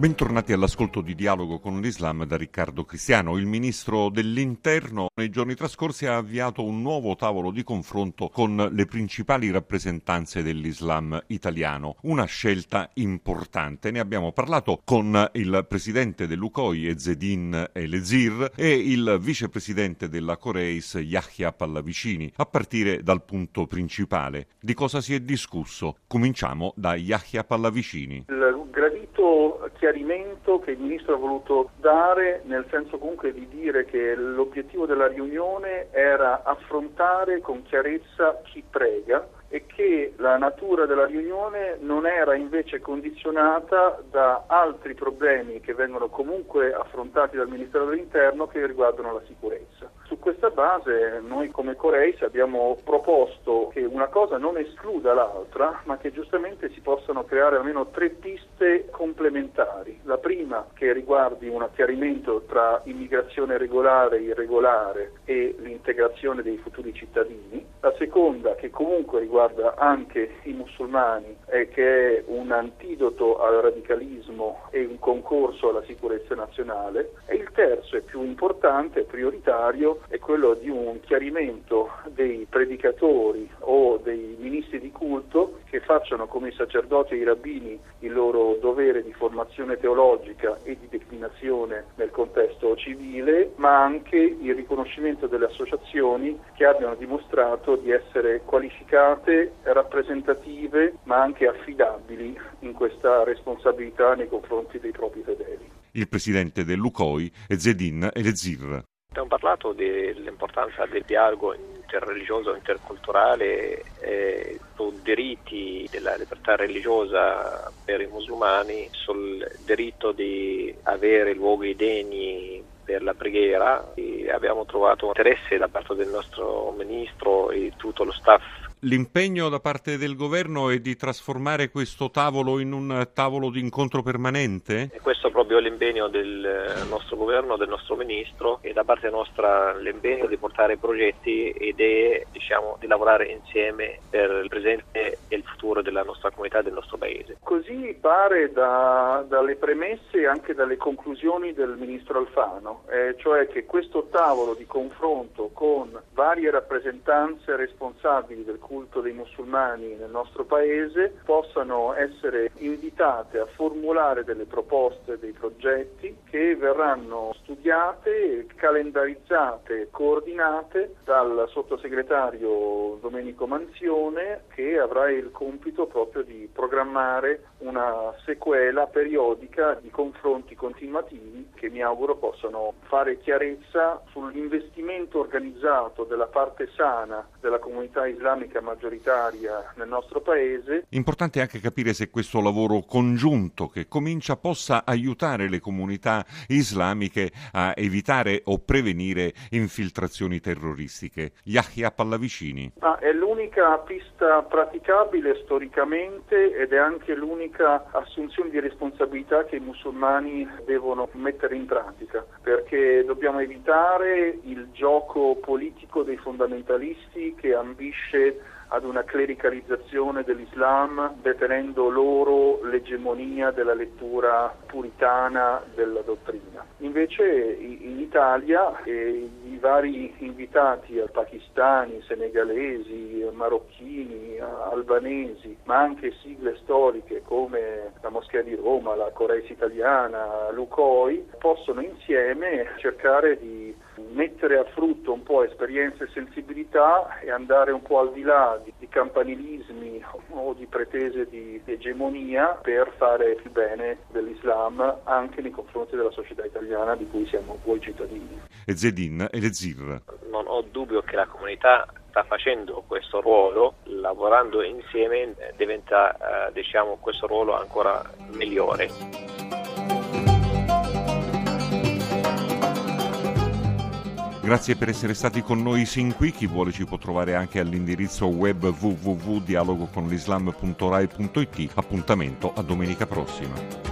Bentornati all'ascolto di Dialogo con l'Islam da Riccardo Cristiano. Il ministro dell'Interno nei giorni trascorsi ha avviato un nuovo tavolo di confronto con le principali rappresentanze dell'Islam italiano. Una scelta importante. Ne abbiamo parlato con il presidente dell'UCOI Ezzedin Elezir e il vicepresidente della Coreis Yahya Pallavicini, a partire dal punto principale. Di cosa si è discusso? Cominciamo da Yahya Pallavicini. Il gradito chiarimento che il Ministro ha voluto dare, nel senso comunque di dire che l'obiettivo della riunione era affrontare con chiarezza chi prega e che la natura della riunione non era invece condizionata da altri problemi che vengono comunque affrontati dal Ministero dell'Interno che riguardano la sicurezza. Questa base noi come Coreis abbiamo proposto che una cosa non escluda l'altra, ma che giustamente si possano creare almeno tre piste complementari. La prima che riguardi un chiarimento tra immigrazione regolare e irregolare e l'integrazione dei futuri cittadini. La seconda che comunque riguarda anche i musulmani e che è un antidoto al radicalismo e un concorso alla sicurezza nazionale. E il terzo e più importante prioritario è quello di un chiarimento dei predicatori o dei ministri di culto che facciano come i sacerdoti e i rabbini il loro dovere di formazione teologica e di declinazione nel contesto civile, ma anche il riconoscimento delle associazioni che abbiano dimostrato di essere qualificate, rappresentative, ma anche affidabili in questa responsabilità nei confronti dei propri fedeli. Il presidente dell'UCOI è Zedin Elezir. Abbiamo parlato dell'importanza del dialogo interreligioso, interculturale, eh, su diritti della libertà religiosa per i musulmani, sul diritto di avere luoghi degni per la preghiera. E abbiamo trovato interesse da parte del nostro ministro e tutto lo staff L'impegno da parte del governo è di trasformare questo tavolo in un tavolo di incontro permanente? E questo è proprio l'impegno del nostro governo, del nostro ministro e da parte nostra l'impegno di portare progetti e idee, diciamo, di lavorare insieme per il presente e il futuro della nostra comunità e del nostro paese. Così pare da, dalle premesse e anche dalle conclusioni del ministro Alfano, eh, cioè che questo tavolo di confronto con varie rappresentanze responsabili del culto dei musulmani nel nostro paese possano essere invitate a formulare delle proposte, dei progetti che verranno studiate, calendarizzate, coordinate dal sottosegretario Domenico Manzione che avrà il compito proprio di programmare una sequela periodica di confronti continuativi che mi auguro possano fare chiarezza sull'investimento organizzato della parte sana della comunità islamica politica maggioritaria nel nostro paese. Importante anche capire se questo lavoro congiunto che comincia possa aiutare le comunità islamiche a evitare o prevenire infiltrazioni terroristiche. Yahya Pallavicini. Ah, è l'unica pista praticabile storicamente ed è anche l'unica assunzione di responsabilità che i musulmani devono mettere in pratica, perché dobbiamo evitare il gioco politico dei fondamentalisti che ambisce ad una clericalizzazione dell'Islam, detenendo loro l'egemonia della lettura puritana della dottrina. Invece in Italia eh, i vari invitati pakistani, senegalesi, marocchini, albanesi, ma anche sigle storiche come la Moschea di Roma, la Coreis italiana, l'UCOI, possono insieme cercare di mettere a frutto un po' esperienze e sensibilità e andare un po' al di là di, di campanilismi o di pretese di, di egemonia per fare il bene dell'Islam anche nei confronti della società italiana di cui siamo voi cittadini. E Zedin e le Zir. Non ho dubbio che la comunità sta facendo questo ruolo, lavorando insieme diventa eh, diciamo, questo ruolo ancora migliore. Grazie per essere stati con noi sin qui, chi vuole ci può trovare anche all'indirizzo web www.dialogoconlislam.rai.it. Appuntamento a domenica prossima.